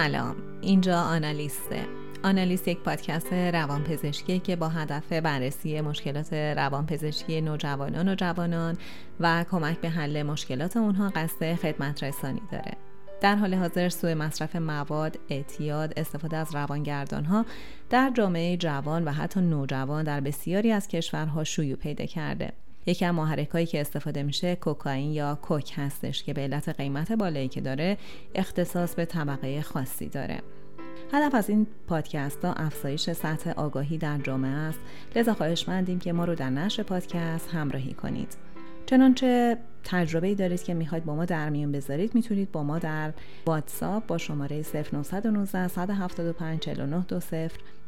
سلام. اینجا آنالیسته آنالیست یک پادکست روانپزشکی که با هدف بررسی مشکلات روانپزشکی نوجوانان و جوانان و کمک به حل مشکلات اونها قصد خدمت رسانی داره. در حال حاضر سوء مصرف مواد، اعتیاد، استفاده از روانگردان ها در جامعه جوان و حتی نوجوان در بسیاری از کشورها شیوع پیدا کرده. یکی از محرکایی که استفاده میشه کوکائین یا کوک هستش که به علت قیمت بالایی که داره اختصاص به طبقه خاصی داره. هدف از این پادکست ها افزایش سطح آگاهی در جامعه است. لذا خواهش مندیم که ما رو در نشر پادکست همراهی کنید. چنانچه تجربه ای دارید که می‌خواید با ما در میون بذارید می‌تونید با ما در واتساپ با شماره 0919 175 49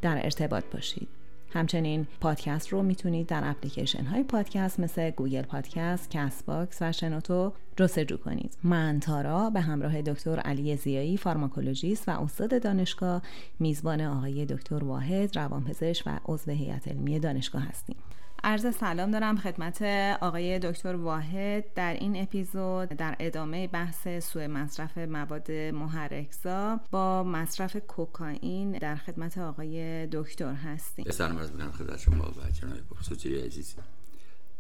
در ارتباط باشید. همچنین پادکست رو می‌تونید در اپلیکیشن های پادکست مثل گوگل پادکست، کست باکس و شنوتو جستجو کنید. من تارا به همراه دکتر علی زیایی فارماکولوژیست و استاد دانشگاه میزبان آقای دکتر واحد روانپزشک و عضو هیئت علمی دانشگاه هستیم. عرض سلام دارم خدمت آقای دکتر واحد در این اپیزود در ادامه بحث سوء مصرف مواد محرکزا با مصرف کوکائین در خدمت آقای دکتر هستیم. سلام عرض می‌کنم خدمت شما و جناب پروفسور عزیز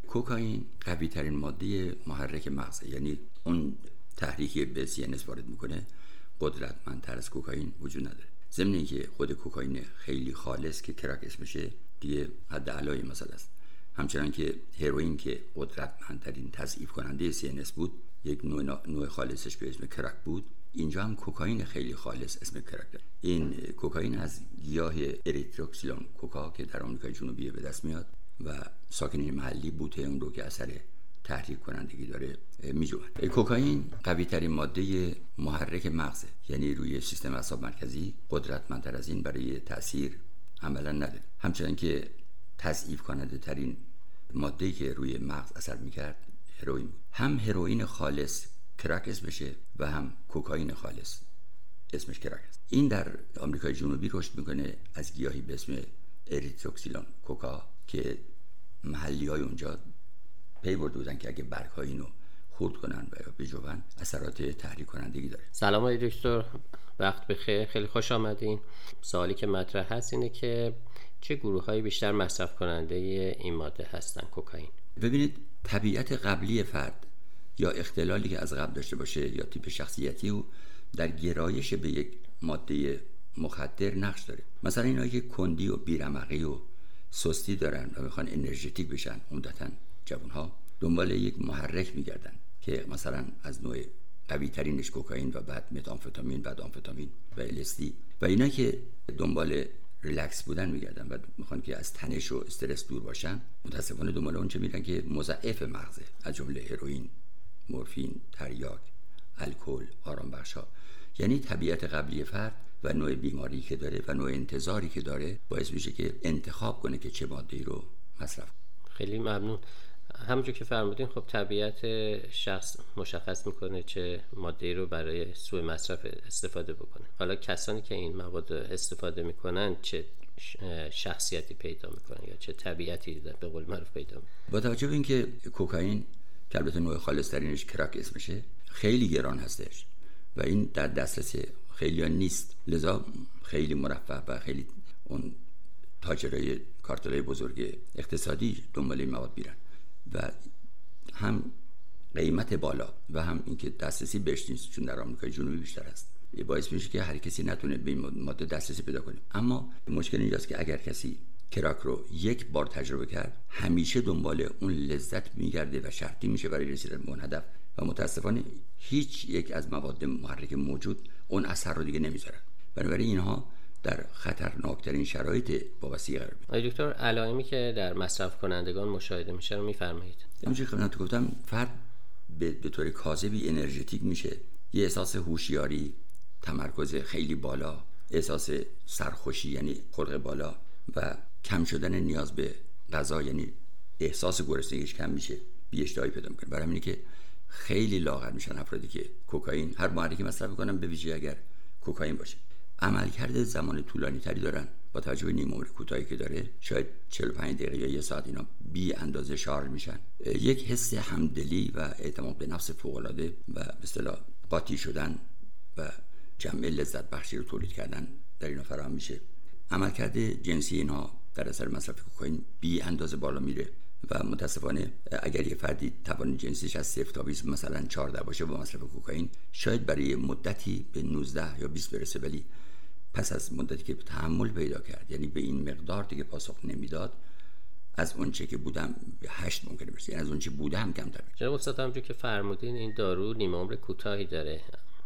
کوکائین قوی ترین ماده محرک مغزه یعنی اون تحریکی به CNS وارد می‌کنه قدرتمندتر از کوکائین وجود نداره. ضمن اینکه خود کوکائین خیلی خالص که کرک اسمشه دیگه حد علای مثلا است. همچنان که هروئین که قدرتمندترین تضعیف کننده CNS بود یک نوع, نوع خالصش به اسم کرک بود. اینجا هم کوکائین خیلی خالص اسم کرک داره. این کوکائین از گیاه اریتروکسیلون کوکا که در آمریکای جنوبی به دست میاد و ساکنین محلی بوته اون رو که اثر تحریک کنندگی داره میجوند کوکائین قوی ترین ماده محرک مغزه. یعنی روی سیستم اعصاب مرکزی قدرتمندتر از این برای تاثیر عملا نداره. همچنان که تضعیف کننده ترین ماده که روی مغز اثر می‌کرد هروئین هم هروئین خالص کرک اسمشه و هم کوکائین خالص اسمش کرک این در آمریکای جنوبی رشد می‌کنه از گیاهی به اسم اریتروکسیلون کوکا که محلی های اونجا پی برده بودن که اگه برگ های اینو خورد کنن و بجوون اثرات تحریک کنندگی داره. سلام آقای دکتر. وقت بخیر. خیلی خوش آمدین. سوالی که مطرح هست اینه که چه گروه های بیشتر مصرف کننده این ماده هستن؟ کوکائین. ببینید طبیعت قبلی فرد یا اختلالی که از قبل داشته باشه یا تیپ شخصیتی او در گرایش به یک ماده مخدر نقش داره. مثلا اینایی که کندی و بیرمقی و سستی دارن و می‌خوان انرژتیک بشن عمدتا جوان ها دنبال یک محرک میگردن که مثلا از نوع قوی ترینش کوکائین و بعد متامفتامین بعد آمفتامین و الستی و اینا که دنبال ریلکس بودن میگردن و می‌خوان که از تنش و استرس دور باشن متاسفانه دنبال اونچه میرن که مضاعف مغزه از جمله هروئین مورفین تریاک الکل آرام بخشا یعنی طبیعت قبلی فرد و نوع بیماری که داره و نوع انتظاری که داره باعث میشه که انتخاب کنه که چه ماده رو مصرف خیلی ممنون. همونجور که فرمودین خب طبیعت شخص مشخص می‌کنه چه ماده رو برای سوء مصرف استفاده بکنه. حالا کسانی که این مواد استفاده می‌کنن چه شخصیتی پیدا می‌کنن یا چه طبیعتی به قول معروف پیدا می‌کنن؟ با توجه به اینکه کوکائین که البته نوع خالص ترینش کرک اسمشه خیلی گران هستش و این در دسترس خیلی نیست. لذا خیلی مرفه و خیلی اون تاجرای کارتلای بزرگ اقتصادی دنبال این مواد بیرن و هم قیمت بالا و هم اینکه دسترسی بهش نیست چون در آمریکای جنوبی بیشتر است. یه باعث میشه که هر کسی نتونه به این ماده دسترسی پیدا کنه. اما مشکل اینجاست که اگر کسی کراک رو یک بار تجربه کرد همیشه دنبال اون لذت میگرده و شرطی میشه برای رسیدن به اون هدف. و متاسفانه هیچ یک از مواد محرک موجود اون اثر رو دیگه نمی‌ذاره. بنابراین اینها در خطرناکترین شرایط وابستگی قرار می‌گیره دکتر علائمی که در مصرف کنندگان مشاهده میشه رو میفرمایید. همونجوری که گفتم فرد به, به طور کاذبی انرژتیک میشه. یه احساس هوشیاری تمرکز خیلی بالا احساس سرخوشی یعنی خلق بالا و کم شدن نیاز به غذا یعنی احساس گرسنگیش کم میشه بی اشتهایی پیدا می‌کنه. برای همینه که خیلی لاغر میشن افرادی که کوکائین هر محرکی مصرف می‌کنن به ویژه اگر کوکائین باشه. عملکرد زمان طولانی تری دارن. با توجه به نیم عمر کوتاهی که داره شاید 45 دقیقه یا یه ساعت اینا بی اندازه شارژ میشن. یک حس همدلی و اعتماد به نفس فوق العاده و به اصطلاح قاطی شدن و جمع لذت بخشی رو تولید کردن در اینا فراهم میشه. عملکرد جنسی اینها در اثر مصرف کوکائین بی اندازه بالا میره و متاسفانه اگر یه فردی توان جنسیش از 0 تا 20 مثلا 14 باشه با مصرف کوکائین شاید برای مدتی به 19 یا 20 برسه. ولی پس از مدتی که تحمل پیدا کرد یعنی به این مقدار دیگه پاسخ نمی‌داد از اونچه که بودم به هشت ممکنه برسه. یعنی از اونچه بودم کمتر. جناب استاد همونجور که فرمودین این دارو نیمه عمر کوتاهی داره.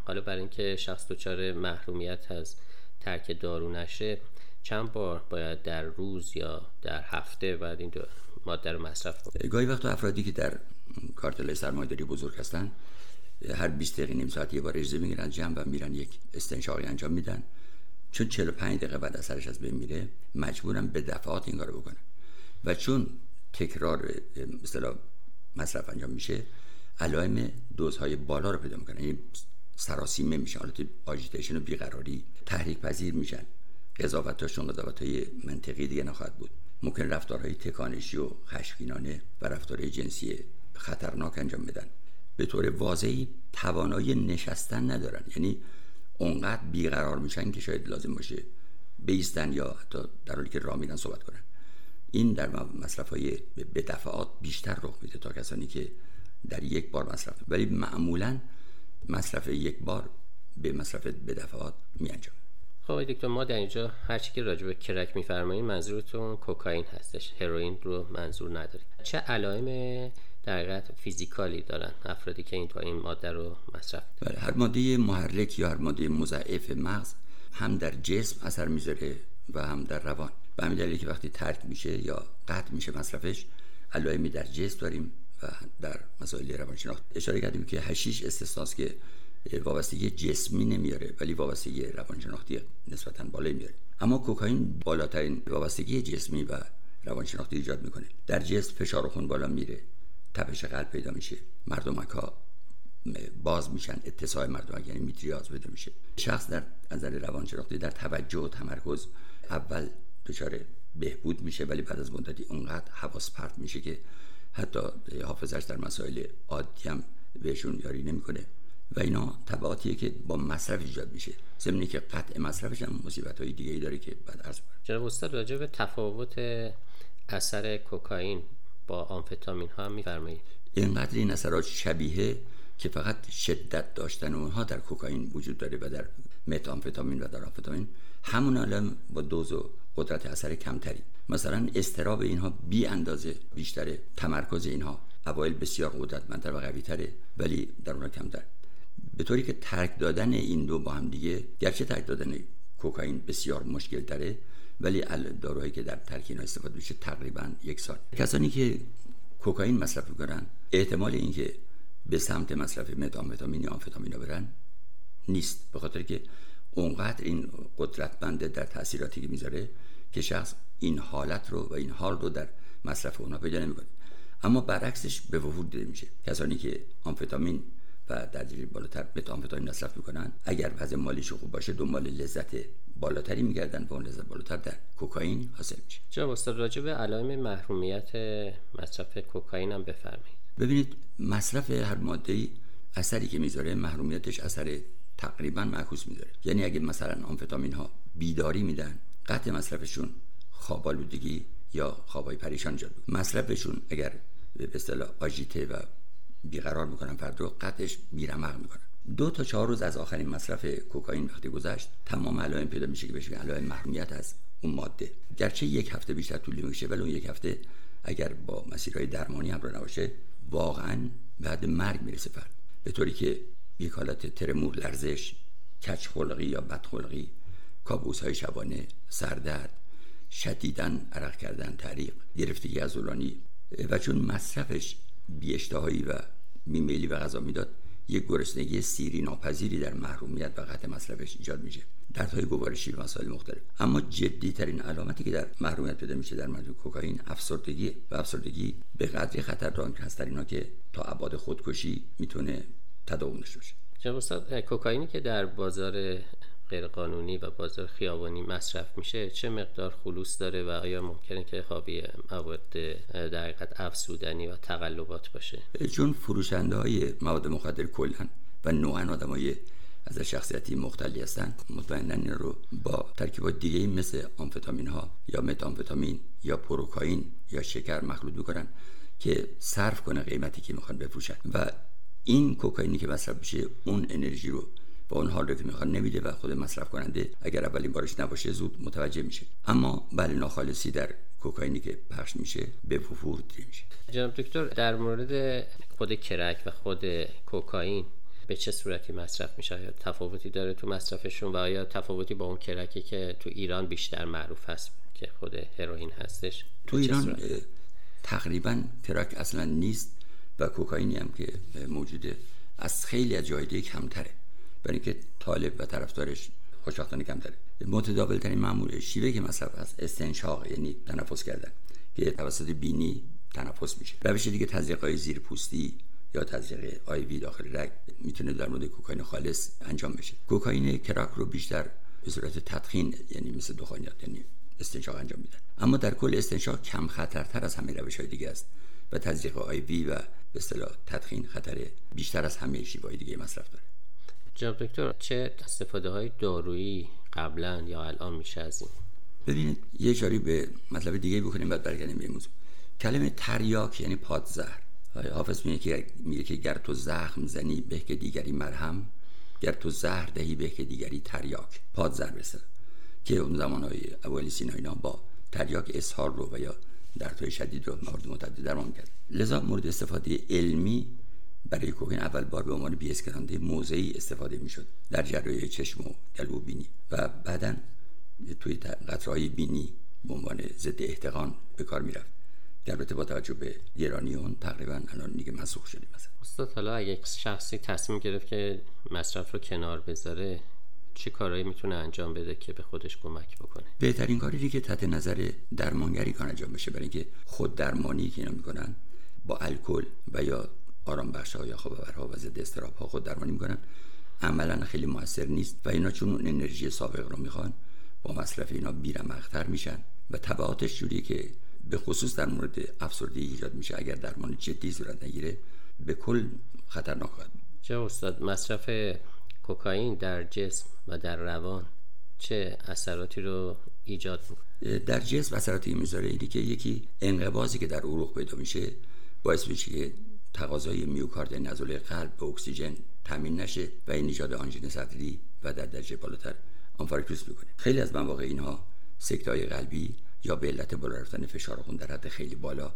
حالا برای اینکه شخص دچار محرومیت از ترک دارو نشه چند بار باید در روز یا در هفته باید این ماده رو مصرف کنه؟ گاهی وقت افرادی که در کارتل سرمایه‌داری بزرگ هستن هر 20 دقیقه نیم ساعت یه بار اجازه می‌گیرن جمع و میرن یک استنشاقی انجام میدن. چون 45 دقیقه بعد اثرش از بین میره مجبورن به دفعات این کارو بکنن و چون تکرار مثلا مصرف انجام میشه علائم دوزهای بالا رو پیدا می‌کنن یعنی سراسیمه میشن حالت آجیتیشن و بیقراری تحریک پذیر میشن. قضاوتاشون قضاوت های منطقی دیگه نخواهد بود. ممکن رفتارهای تکانشی و خشمگینانه و رفتارهای جنسی خطرناک انجام بدن. به طور واضحی توانایی نشستن ندارن. یعنی اونقدر بیقرار میشن که شاید لازم باشه بیستن یا حتی در حالی که راه میرن صحبت کنن. این در مصرف های به دفعات بیشتر رخ میده تا کسانی که در یک بار مصرف ولی معمولا مصرف یک بار به مصرف به دفعات می خب دکتر ما در اینجا هر چی که راجع به کرک میفرمایید منظورتون کوکائین هستش. هروئین رو منظور ندارید چه علائم در فیزیکالی دارن افرادی که این این ماده رو مصرف بله هر ماده محرک یا هر ماده مضاعف مغز هم در جسم اثر می‌ذاره و هم در روان. به همین دلیل که وقتی ترک میشه یا قطع میشه مصرفش علائمی در جسم داریم و در مسائل روانشناخت. اشاره کردیم که هشیش استثناست که وابستگی جسمی نمیاره ولی وابستگی روانشناختی نسبتا بالایی میاره. اما کوکائین بالاترین وابستگی جسمی و روانشناختی ایجاد می‌کنه. در جسم فشار خون بالا میره. تپش قلب پیدا میشه. مردمک ها باز میشن اتساع مردمک یعنی میتریاز پیدا میشه. شخص در نظر روانشناختی در توجه و تمرکز اول دچار بهبود میشه ولی بعد از مدتی اونقدر حواس پرت میشه که حتی حافظش در مسائل عادی هم بهشون یاری نمی‌کنه. و اینا تبعاتیه که با مصرف ایجاد میشه. ضمنی که قطع مصرفش هم مصیبت های دیگه ای داره که بعد عرض کنم جناب استاد راجع به تفاوت اثر کوکائین با آمفتامین ها میفرمایید. اینقدر این اثرات شبیه که فقط شدت داشتن اونها در کوکائین وجود داره و در متامفتامین و در آمفتامین همون علم با دوز و قدرت اثر کمتری. مثلا استراب اینها بی اندازه بیشتره تمرکز اینها اوایل بسیار قدرتمندتر و قویتره ولی در اونها کمتر. به طوری که ترک دادن این دو با هم دیگه گرچه ترک دادن کوکائین بسیار مشکل تره ولی داروهایی که در ترک اینا استفاده میشه تقریبا یک سال. کسانی که کوکائین مصرف می‌کنن احتمال اینکه به سمت مصرف متامفتامین یا آمفتامین برن نیست. به خاطر که اونقدر این قدرتمنده در تاثیراتی که می‌ذاره که شخص این حالت رو و این حال رو در مصرف اونا پیدا نمی‌کنه. اما برعکسش به وفور دیده میشه. کسانی که آمفتامین و در بالاتر متامفتامین مصرف می‌کنن اگر وضع مالیش خوب باشه دنبال لذت بالاتری میگردن و اون لذت بالاتر در کوکائین حاصل میشه. جناب استاد راجع به علائم محرومیت مصرف کوکائین هم بفرمایید. ببینید مصرف هر ماده اثری که می‌ذاره محرومیتش اثر تقریبا معکوس می‌ذاره. یعنی اگه مثلا آمفتامین ها بیداری میدن قطع مصرفشون خوابالودگی یا خوابای پریشان ایجاد مصرفشون اگر به اصطلاح آژیته و بیقرار می‌کنن فرد رو قطعش بیرمق می‌کنن. دو تا چهار روز از آخرین مصرف کوکائین وقتی گذشت تمام علائم پیدا میشه که بشه علائم محرومیت از اون ماده. گرچه یک هفته بیشتر طول می‌کشه ولی اون یک هفته اگر با مسیرهای درمانی همراه نباشه واقعا بعد مرگ می‌رسه فرد. به طوری که یک حالت ترمور لرزش کچ خلقی یا بدخلقی کابوس های شبانه سردرد شدیدن عرق کردن طریق گرفتگی عضلانی و چون مصرفش بیاشتهایی و میمیلی و غذا می‌داد یک گرسنگی سیری ناپذیری در محرومیت و قطع مصرفش ایجاد میشه. دردهای گوارشی و مسائل مختلف. اما جدی ترین علامتی که در محرومیت پیدا میشه در مورد کوکائین افسردگی و افسردگی به قدری خطرناک هست در اینا که تا ابعاد خودکشی می‌تونه تداوم داشته باشه. جناب کوکائینی که در بازار غیرقانونی و بازار خیابانی مصرف میشه چه مقدار خلوص داره و آیا ممکنه که حاوی مواد در حقیقت افسودنی و تقلبات باشه؟ چون فروشنده های مواد مخدر کلا و نوعا آدم های از شخصیتی مختلی هستن مطمئنا این رو با ترکیبات دیگه مثل آمفتامین ها یا متامفتامین یا پروکاین یا شکر مخلوط می‌کنن که صرف کنه قیمتی که می‌خوان بفروشن. و این کوکائینی که مصرف میشه اون انرژی رو و اون حال رو که می‌خوان نمیده و خود مصرف کننده اگر اولین بارش نباشه زود متوجه میشه. اما بله ناخالصی در کوکائینی که پخش میشه به وفور دیده میشه. جناب دکتر در مورد خود کرک و خود کوکائین به چه صورتی مصرف میشه؟ یا تفاوتی داره تو مصرفشون و آیا تفاوتی با اون کرکی که تو ایران بیشتر معروف هست که خود هروئین هستش؟ تو ایران تقریبا کرک اصلا نیست و کوکائینی هم که موجوده از خیلی از جای دیگه کمتره. برای اینکه طالب و طرفدارش خوشبختانه کمتره متداول ترین معمول شیوه که مصرف است استنشاق یعنی تنفس کردن که توسط بینی تنفس میشه. روش دیگه تزریق های زیر پوستی یا تزریق وی داخل رگ می‌تونه در مورد کوکائین خالص انجام بشه. کوکائین کراک رو بیشتر به صورت تدخین یعنی مثل دخانیات یعنی استنشاق انجام میدن. اما در کل استنشاق کم خطرتر از همه روش های دیگه است و تزریق وی و به اصطلاح تدخین خطر بیشتر از همه شیوهای دیگه مصرف داره. جناب دکتر چه استفاده های دارویی قبلا یا الان میشه از این؟ ببینید یه جاری به مطلب دیگه بکنیم بعد برگردیم به موضوع. کلمه تریاک یعنی پادزهر. حافظ میگه که میگه که گر تو زخم زنی به که دیگری مرهم. گر تو زهر دهی به که دیگری تریاک. پادزهر بسر که اون زمان های اولی سینا اینا با تریاک اسهار رو و یا دردهای شدید رو مورد متعدد درمان کرد. لذا مورد استفاده علمی برای کوکین اول بار به عنوان بیسکرانده موضعی استفاده می‌شد در جراحی چشم و گلو بینی و بعدا توی قطرهای بینی به عنوان ضد احتقان به کار می‌رفت. البته با توجه به گرانی اون تقریبا الان دیگه مسخ شدیم مثلا. استاد حالا اگه شخصی تصمیم گرفت که مصرف رو کنار بذاره چه کارهایی می‌تونه انجام بده که به خودش کمک بکنه؟ بهترین کاری که تحت نظر درمانگری کار انجام بشه. برای اینکه خود درمانی که اینا می‌کنن با الکل و یا آرام بخش ها یا خواباورها و ضد استراب ها خود درمانی می‌کنن. عملا خیلی موثر نیست و اینا چون اون انرژی سابق رو می‌خوان با مصرف اینا بیرمختر میشن و تبعاتش جوری که به خصوص در مورد افسردگی ایجاد میشه. اگر درمان جدی صورت نگیره به کل خطرناک خواهد چه استاد مصرف کوکائین در جسم و در روان چه اثراتی رو ایجاد می‌کنه؟ در جسم اثراتی می‌ذاره اینی که یکی انقباضی که در عروق پیدا میشه باعث میشه که تقاضای میوکارد عضله قلب به اکسیژن تامین نشه و این ایجاد آنژین صدری و در درجه بالاتر آنفارکتوس می‌کنه. خیلی از مواقع اینها سکتای قلبی یا به علت بالا رفتن فشار خون در حد خیلی بالا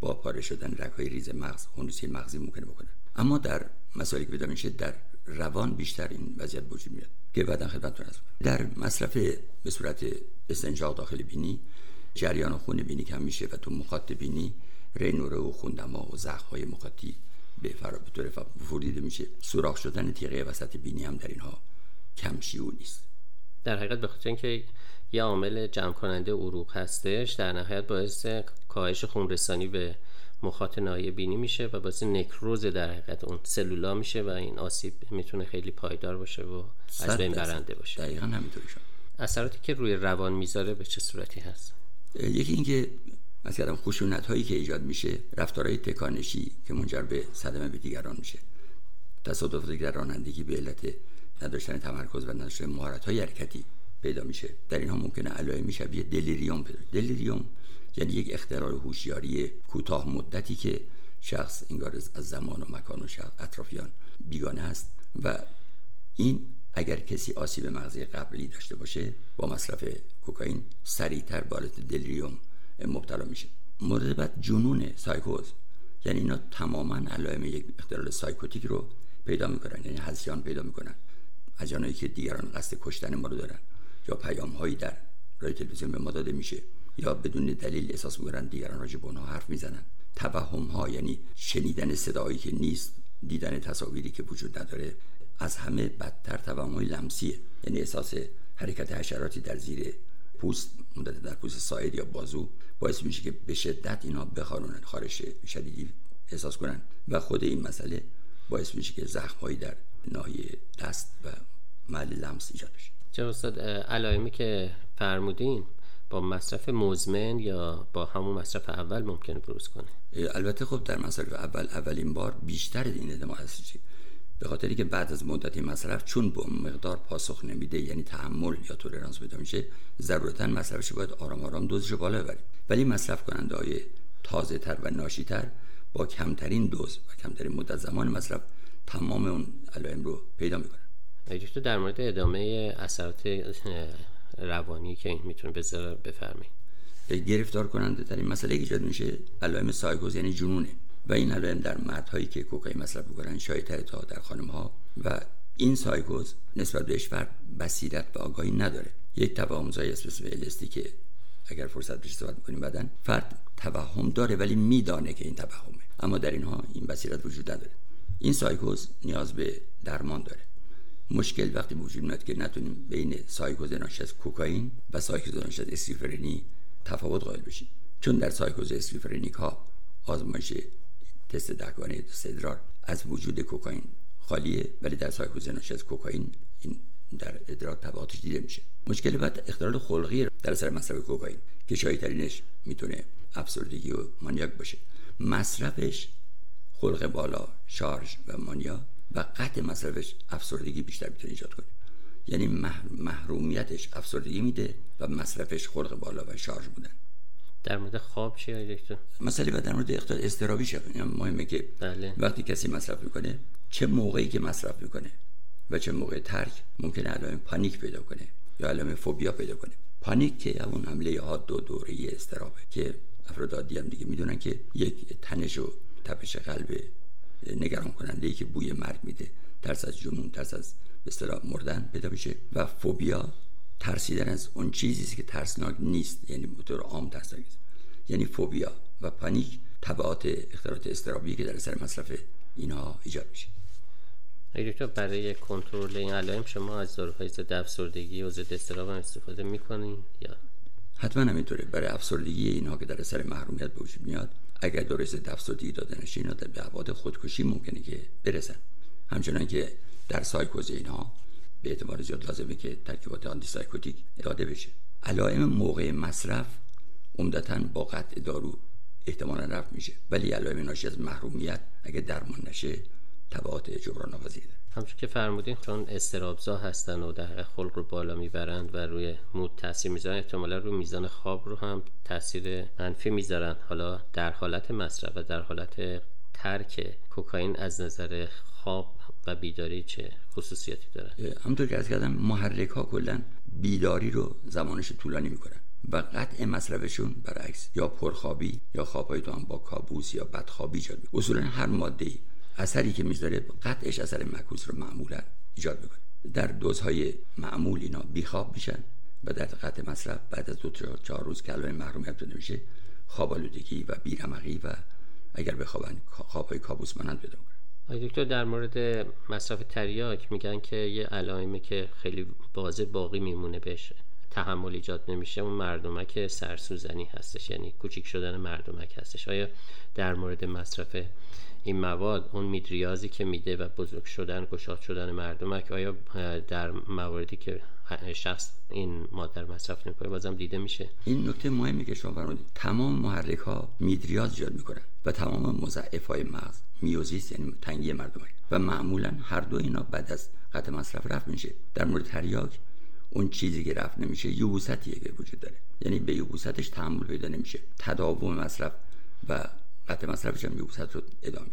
با پاره شدن رگهای ریز مغز خونریزی مغزی ممکنه بکنه. اما در مسائلی که پیدا میشه در روان بیشتر این وضعیت وجود میاد که بعدا خدمتتون هست در مصرف به صورت استنشاق داخل بینی جریان خون بینی کم میشه و تو مخاط بینی رینوره و خوندما و زخم‌های مخاطی به فرا به طور فوریده میشه. سوراخ شدن تیغه وسط بینی هم در اینها کم شیوع نیست. در حقیقت به خاطر اینکه یه عامل جمع کننده عروق هستش در نهایت باعث کاهش خونرسانی به مخاط نایه بینی میشه و باعث نکروز در حقیقت اون سلولا میشه و این آسیب می‌تونه خیلی پایدار باشه و از بین برنده باشه. دقیقا همینطوری شد اثراتی که روی روان می‌ذاره به چه صورتی هست؟ یکی اینکه مثلا خشونت هایی که ایجاد میشه رفتارهای تکانشی که منجر به صدمه به دیگران میشه. تصادفاتی در رانندگی به علت نداشتن تمرکز و نداشتن مهارت های حرکتی پیدا میشه. در اینها ممکنه علائمی شبیه دلیریوم پیدا دلیریوم یعنی یک اختلال هوشیاری کوتاه مدتی که شخص انگار از زمان و مکان و شخص اطرافیان بیگانه است و این اگر کسی آسیب مغزی قبلی داشته باشه با مصرف کوکائین سریعتر به حالت دلیریوم مبتلا میشه. مورد بعد جنون سایکوز. یعنی اینا تماما علائم یک اختلال سایکوتیک رو پیدا می‌کنن. یعنی هزیان پیدا می‌کنن. از که دیگران قصد کشتن ما رو دارن. یا پیام هایی در رای تلویزیون به ما داده میشه. یا بدون دلیل احساس می‌کنن دیگران راجع به حرف می‌زنن. توهم ها یعنی شنیدن صدایی که نیست دیدن تصاویری که وجود نداره از همه بدتر توهم های لمسیه. یعنی احساس حرکت حشراتی در زیر پوست مدت در پوست ساعد یا بازو باعث میشه که به شدت اینا بخارونن خارش شدیدی احساس کنن. و خود این مسئله باعث میشه که زخم در ناحیه دست و محل لمس ایجاد بشه. چه استاد علائمی که فرمودین با مصرف مزمن یا با همون مصرف اول ممکنه بروز کنه؟ البته خب در مصرف اول اولین بار بیشتر این ادامه هست به خاطری که بعد از مدتی مصرف چون به مقدار پاسخ نمیده یعنی تحمل یا تولرانس پیدا میشه ضرورتا مصرفش باید آرام آرام دوزش بالا ببریم. ولی مصرف کننده های تازه تر و ناشی تر با کمترین دوز و کمترین مدت زمان مصرف تمام اون علائم رو پیدا می‌کنن. تو در مورد ادامه اثرات روانی که این می‌تونه بذاره بفرمایید. گرفتار کننده ترین مسئله ایجاد میشه علائم سایکوز یعنی جنونه و این علائم در مردهایی که کوکائین مصرف می‌کنن شایع تا در خانم ها و این سایکوز نسبت بهش فرد بصیرت و آگاهی نداره. یک توهمزای اسم LSD که اگر فرصت بشه صحبت می‌کنیم بعدن فرد توهم داره ولی میدانه که این توهمه. اما در اینها این بصیرت وجود نداره. این سایکوز نیاز به درمان داره. مشکل وقتی وجود میاد که نتونیم بین سایکوز ناشی از کوکائین و سایکوز ناشی از اسکیزوفرنی تفاوت قائل بشیم. چون در سایکوز اسکیزوفرنیک ها آزمایش تست دکانه ادرار از وجود کوکائین خالیه ولی در سایکوز ناشی از کوکائین این در ادرار تبعاتش دیده میشه. مشکل بعد اختلال خلقی در اثر مصرف کوکائین که شایع می‌تونه افسردگی و مانیاک باشه. مصرفش خلق بالا شارژ و مانیا و قطع مصرفش افسردگی بیشتر می‌تونه ایجاد کنه. یعنی محرومیتش افسردگی میده و مصرفش خلق بالا و شارژ بودن. در مورد خواب چی دکتر مسئله و در مورد اختلال استرابی مهمه که بله. وقتی کسی مصرف می‌کنه چه موقعی که مصرف می‌کنه و چه موقع ترک ممکنه علائم پانیک پیدا کنه یا علائم فوبیا پیدا کنه. پانیک که اون حمله ها دو دوره استرابه که افراد عادی هم دیگه می‌دونن که یک تنش و تپش قلب نگران کننده ای که بوی مرگ میده ترس از جنون ترس از به مردن پیدا میشه و فوبیا ترسیدن از اون چیزی که ترسناک نیست یعنی به طور عام ترسناک نیست یعنی فوبیا و پانیک تبعات اختلالات اضطرابی که در اثر مصرف اینها ایجاد میشه. دکتر برای کنترل این علائم شما از داروهای ضد افسردگی و ضد اضطراب استفاده می‌کنین یا؟ حتما همینطوره برای افسردگی اینها که در اثر محرومیت به وجود میاد اگر داروی ضد افسردگی داده نشه اینا به ابعاد خودکشی ممکنه که برسن. همچنان که در سایکوز اینها به اعتبار زیاد لازمه که ترکیبات antipsychotic داده بشه. علائم موقع مصرف عمدتا با قطع دارو احتمالا رفت میشه. ولی علائم ناشی از محرومیت اگه درمان نشه تبعات جبران ناپذیر همچون که فرمودین چون استرابزا هستن و در خلق رو بالا می‌برند و روی مود تاثیر می‌ذارن احتمالا رو میزان خواب رو هم تاثیر منفی می‌ذارن. حالا در حالت مصرف و در حالت ترک کوکائین از نظر خواب و بیداری چه خصوصیاتی داره؟ همونطور که از کردم محرک ها کلا بیداری رو زمانش طولانی می‌کنن و قطع مصرفشون برعکس یا پرخوابی یا خوابهای تو هم با کابوس یا بدخوابی ایجاد اصولا هر ماده اثری که می‌ذاره قطعش اثر معکوس رو معمولا ایجاد می‌کنه. در دوزهای معمول اینا بیخواب میشن و در قطع مصرف بعد از دو چهار روز که علائم محرومیت میشه خواب و بیرمقی و اگر بخوابن خوابهای کابوس مانند پیدا دکتر در مورد مصرف تریاک میگن که یه علائمی که خیلی بازه باقی میمونه بهش تحمل ایجاد نمیشه اون مردمک سرسوزنی هستش یعنی کوچیک شدن مردمک هستش. آیا در مورد مصرف این مواد اون میدریازی که میده و بزرگ شدن گشاد شدن مردمک آیا در مواردی که شخص این ماده مصرف نمی‌کنه بازم دیده میشه؟ این نکته مهمی که شما فرمودید. تمام محرک ها میدریاز ایجاد می‌کنن و تمام مضاعف های مغز. میوزیس یعنی تنگی مردمک و معمولا هر دو اینا بعد از قطع مصرف رفت میشه. در مورد تریاک اون چیزی که رفت نمیشه یوبوستیه که وجود داره. یعنی به یوبوستش تحمل پیدا نمیشه. تداوم مصرف و قطع مصرفش هم یوبوست رو ادامه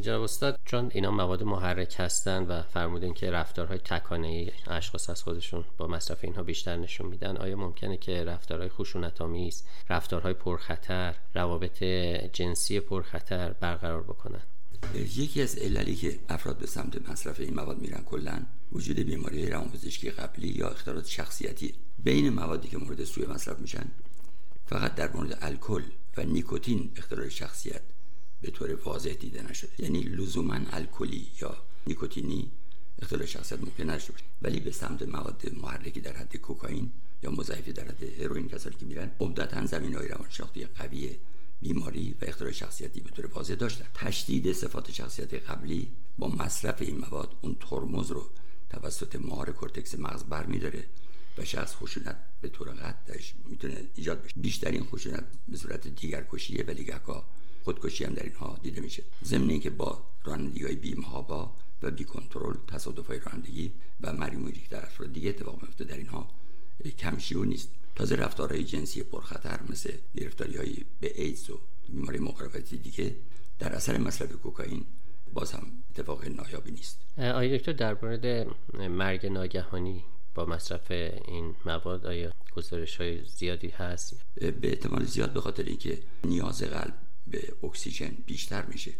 جناب استاد چون اینا مواد محرک هستن و فرمودین که رفتارهای تکانه اشخاص از خودشون با مصرف اینها بیشتر نشون میدن آیا ممکنه که رفتارهای خشونت آمیز رفتارهای پرخطر روابط جنسی پرخطر برقرار بکنن؟ یکی از عللی که افراد به سمت مصرف این مواد میرن کلا وجود بیماری روانپزشکی قبلی یا اختلالات شخصیتی بین موادی که مورد سوء مصرف میشن فقط در مورد الکل و نیکوتین اختلال شخصیت به طور واضح دیده نشده. یعنی لزوما الکلی یا نیکوتینی اختلال شخصیت ممکن نشده ولی به سمت مواد محرکی در حد کوکائین یا مضاعفی در حد هروئین کسانی که میرن عمدتا زمین های روانشناختی قوی بیماری و اختلال شخصیتی به طور واضح داشتن تشدید صفات شخصیت قبلی با مصرف این مواد اون ترمز رو توسط مهار کورتکس مغز برمیداره و شخص خشونت به طور قطعش می‌تونه ایجاد بشه. بیشترین خشونت به صورت دیگر ولی گهگاه خودکشی هم در اینها دیده میشه. ضمن اینکه با رانندگی های بیمه ها با و بی کنترل تصادف های رانندگی و مریموری در افراد دیگه اتفاق میفته در اینها کمشیو نیست. تازه رفتارهای جنسی پرخطر مثل گرفتاری های به ایدز و بیماری مقاربتی دیگه در اثر مصرف کوکائین باز هم اتفاق نایابی نیست. آیا دکتر در مورد مرگ ناگهانی با مصرف این مواد آیا گزارش های زیادی هست؟ به احتمال زیاد به خاطر اینکه نیاز قلب به اکسیژن بیشتر میشه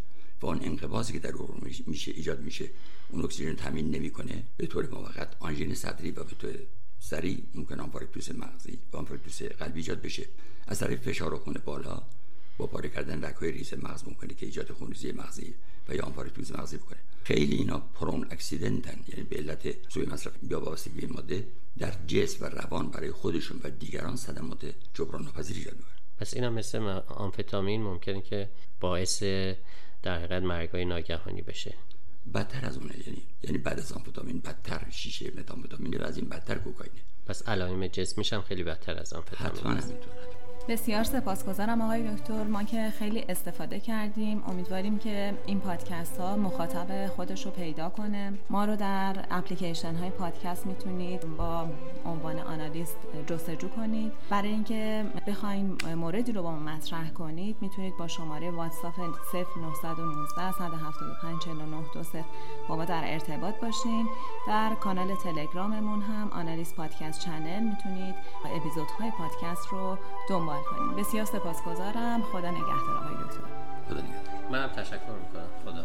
و اون انقباضی که در او میشه ایجاد میشه اون اکسیژن تامین نمی‌کنه. به طور موقت آنژین صدری و به طور سریع ممکن آنفارکتوس مغزی و آنفارکتوس قلبی ایجاد بشه. از طریق فشار خون بالا با پاره کردن رگهای ریز مغز ممکنه که ایجاد خونریزی مغزی و یا آنفارکتوس مغزی بکنه. خیلی اینا prone accident ن یعنی به علت سوء مصرف یا وابستگی ماده در جسم و روان برای خودشون و دیگران صدمات جبران ناپذیر ایجاد می‌کنه. پس اینا مثل آمفتامین ممکنه که باعث در حقیقت مرگای ناگهانی بشه. بدتر از اونه. یعنی یعنی بعد از آمفتامین بدتر شیشه متامفتامین و از این بدتر کوکائینه پس علائم جسمیش هم خیلی بدتر از آمفتامین حتما همینطوره بسیار سپاسگزارم آقای دکتر. ما که خیلی استفاده کردیم. امیدواریم که این پادکست ها مخاطب خودش رو پیدا کنه. ما رو در اپلیکیشن های پادکست می‌تونید با عنوان آنالیست جستجو کنید. برای اینکه بخواین موردی رو با ما مطرح کنید می‌تونید با شماره واتساپ 0919 175 49 با ما در ارتباط باشین. در کانال تلگراممون هم آنالیست پادکست چنل می‌تونید اپیزودهای پادکست رو دنبال کنیم. بسیار سپاسگزارم. خدا نگهدار آقای دکتر. خدا نگهدار. منم تشکر می‌کنم. خدا